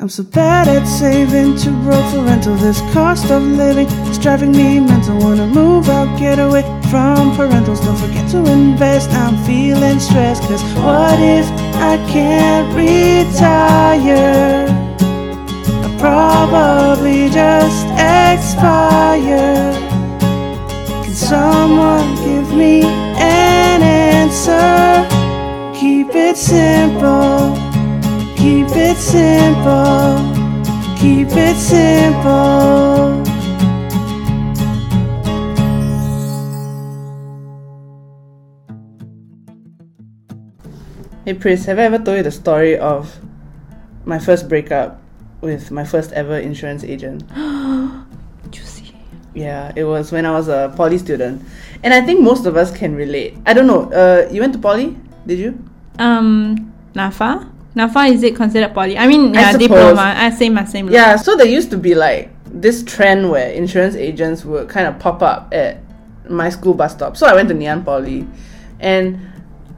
I'm so bad at saving, too broke for rental. This cost of living is driving me mental. Wanna move out, get away from parentals. Don't forget to invest. I'm feeling stressed. Cause what if I can't retire? I'll probably just expire. Can someone give me an answer? Keep it simple. Keep it simple. Keep it simple. Hey Pris, have I ever told you the story of my first breakup with my first ever insurance agent? Juicy. Yeah, it was when I was a poly student. And I think most of us can relate. I don't know, uh, you went to poly? Did you? Um, NAFA? NAFA is it considered poly? I mean, yeah, suppose. diploma. I same, I same. Yeah, so there used to be like this trend where insurance agents would kind of pop up at my school bus stop. So I went to Ngee Ann Poly, and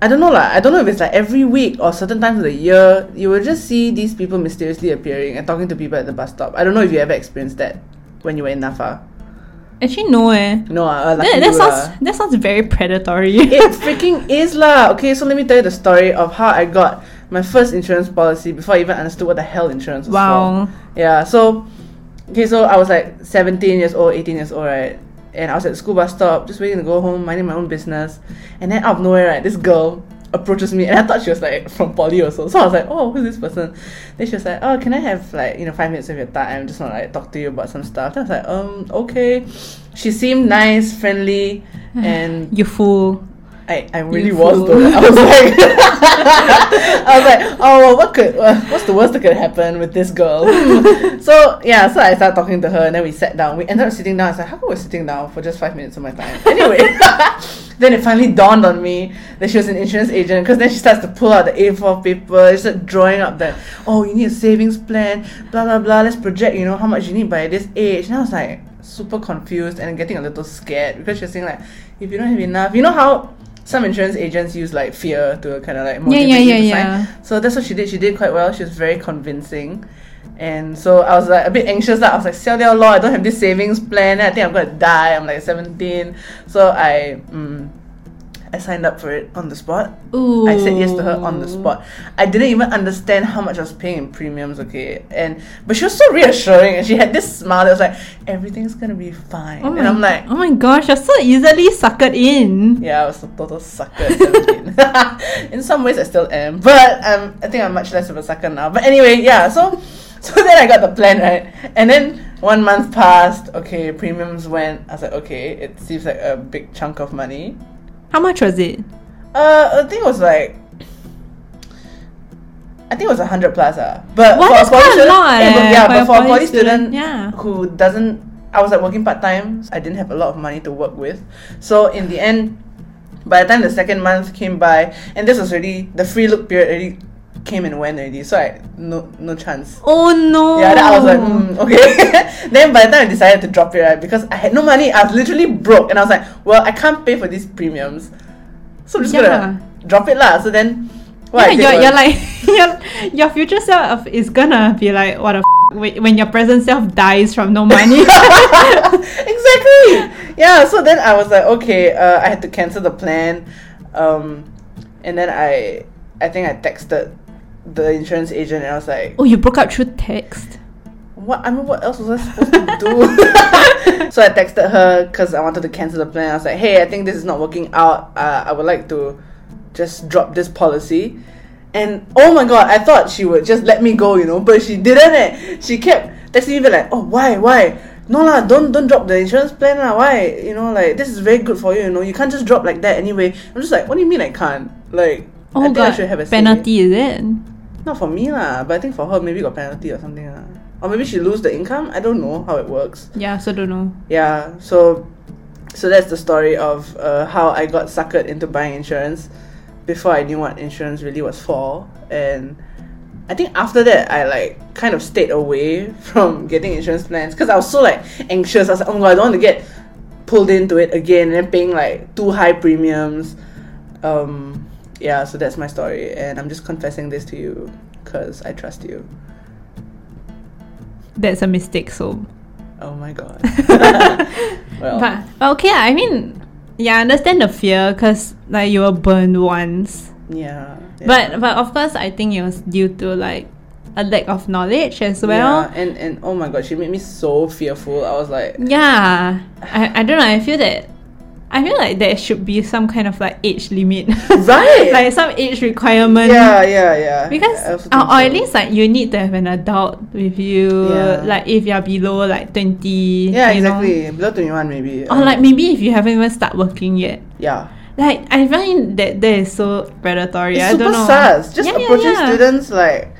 I don't know lah. I don't know if it's like every week or certain times of the year you will just see these people mysteriously appearing and talking to people at the bus stop. I don't know if you ever experienced that when you were in NAFA. Actually, no eh. No, uh, That, that sounds lah. that sounds very predatory. it freaking is lah. Okay, so let me tell you the story of how I got my first insurance policy before I even understood what the hell insurance was Wow. for. Yeah, so okay, so I was like 17 years old, 18 years old, right? And I was at the school bus stop, just waiting to go home, minding my own business. And then out of nowhere, right, this girl approaches me, and I thought she was like from poly or So So I was like, oh, who's this person? Then she was like, oh, can I have like you know five minutes of your time? Just want to like talk to you about some stuff. Then I was like, um, okay. She seemed nice, friendly, and you fool. I, I really was though. I was like, I was like, oh, what could, uh, what's the worst that could happen with this girl? so yeah, so I started talking to her, and then we sat down. We ended up sitting down. I was like, how come we're sitting down for just five minutes of my time? Anyway, then it finally dawned on me that she was an insurance agent. Because then she starts to pull out the A4 paper, she started drawing up that, oh, you need a savings plan, blah blah blah. Let's project, you know, how much you need by this age. And I was like super confused and getting a little scared because she was saying like, if you don't have enough, you know how some insurance agents use like fear to kind of like Yeah, motivate yeah, you yeah, to yeah. sign. So that's what she did. She did quite well. She was very convincing. And so I was like a bit anxious. I was like, sell their law. I don't have this savings plan. I think I'm gonna die. I'm like 17. So I mm, I signed up for it on the spot. Ooh. I said yes to her on the spot. I didn't even understand how much I was paying in premiums, okay? And but she was so reassuring and she had this smile that was like, everything's gonna be fine. Oh and I'm like, oh my gosh, you're so easily suckered in. yeah, I was a total sucker at 17. in some ways, I still am, but um, I think I'm much less of a sucker now. But anyway, yeah, so so then I got the plan, right? And then one month passed, okay, premiums went. I was like, okay, it seems like a big chunk of money. How much was it? Uh, I think it was like. I think it was a hundred plus, uh. But Wow, for a quite a student, lot, yeah, but, eh, yeah, but a for a poly student, student, yeah. who doesn't, I was like working part time. I didn't have a lot of money to work with, so in the end, by the time the second month came by, and this was already the free look period already came and went already, so I no no chance. Oh no. Yeah, then I was like, mm, okay. then by the time I decided to drop it, right, because I had no money, I was literally broke, and I was like, well, I can't pay for these premiums, so I'm just Yeah. gonna drop it lah. So then, what yeah, you're, you're like your your future self is gonna be like what a when your present self dies from no money. exactly. Yeah. So then I was like, okay, uh, I had to cancel the plan, um, and then I, I think I texted the insurance agent, and I was like, oh, you broke up through text. what? I mean, what else was I supposed to do? so I texted her because I wanted to cancel the plan. I was like, hey, I think this is not working out. Uh, I would like to just drop this policy. And oh my god, I thought she would just let me go, you know, but she didn't. Eh. She kept texting me like, oh, why, why? No lah, don't don't drop the insurance plan lah. Why? You know, like this is very good for you. You know, you can't just drop like that anyway. I'm just like, what do you mean I can't? Like, Oh I think I god, should have a penalty is it? Not for me lah, but I think for her maybe got penalty or something lah. Or maybe she lose the income. I don't know how it works. Yeah, so don't know. Yeah, so so that's the story of uh, how I got suckered into buying insurance before I knew what insurance really was for. And I think after that, I like kind of stayed away from getting insurance plans because I was so like anxious. I was like, oh my god, I don't want to get pulled into it again and then paying like too high premiums. Um, yeah, so that's my story, and I'm just confessing this to you because I trust you. that's a mistake. So, Oh my god. well, but, but okay, I mean, yeah, I understand the fear because like you were burned once. yeah. yeah. But but of course, I think it was due to like a lack of knowledge as well. yeah, and and oh my god, she made me so fearful. I was like, Yeah, I, I don't know. I feel that I feel like there should be some kind of like age limit, Right. like some age requirement. yeah, yeah, yeah. Because, or, or at least like you need to have an adult with you. Yeah. Like if you're below like twenty. Yeah, you know. exactly. Below twenty one, maybe. Or um, like maybe if you haven't even start working yet. yeah. Like I find that that is so predatory. It's I don't know. sus. Just Yeah, approaching yeah. students like,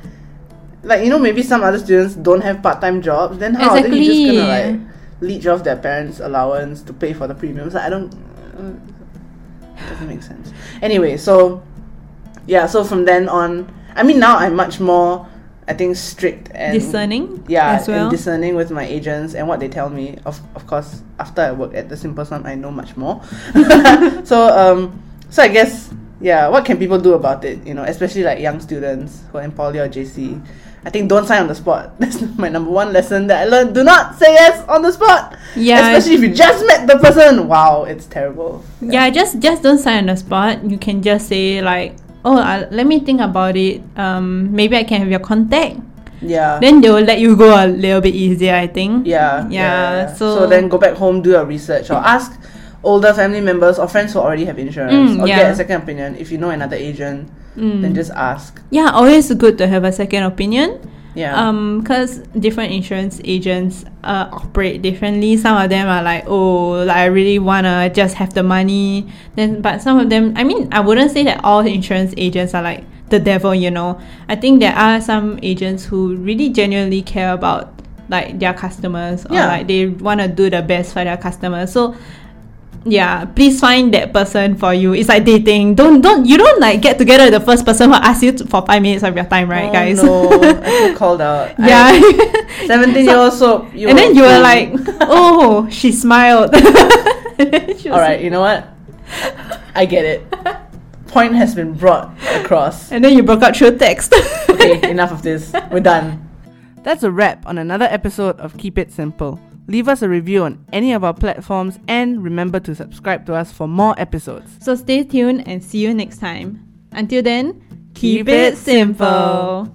like you know, maybe some other students don't have part time jobs. Then how are they just gonna like leech off their parents' allowance to pay for the premiums? I don't. Uh, doesn't make sense. Anyway, so yeah, so from then on, I mean now I'm much more, I think strict and Discerning. yeah, as well. and discerning with my agents and what they tell me. Of of course, after I work at the Simple Sum, I know much more. so um, so I guess yeah, what can people do about it? You know, especially like young students who are in poly or JC. I think don't sign on the spot. That's my number one lesson that I learned. Do not say yes on the spot. Yeah. Especially if you just met the person. Wow, it's terrible. yeah just just don't sign on the spot you can just say like oh uh, let me think about it um maybe i can have your contact Yeah. then they will let you go a little bit easier i think Yeah, Yeah, So, so- then go back home, do your research, or ask older family members or friends who already have insurance, Mm, or yeah. get a second opinion. If you know another agent, Mm. then just ask. yeah always good to have a second opinion Yeah. um because different insurance agents uh, operate differently some of them are like oh like i really wanna just have the money then but some of them i mean i wouldn't say that all insurance agents are like the devil you know i think there are some agents who really genuinely care about like their customers or Yeah. like they want to do the best for their customers so yeah please find that person for you it's like dating don't don't you don't like get together with the first person who asks you to, for five minutes of your time right oh, guys No, I called out. yeah. Seventeen year old soap. You and then you were like, oh, she smiled. She was all right. You know what? I get it. Point has been brought across. And then you broke out through text. Okay, enough of this. We're done. That's a wrap on another episode of Keep It Simple. Leave us a review on any of our platforms and remember to subscribe to us for more episodes. so stay tuned and see you next time. Until then, Keep keep, it it simple.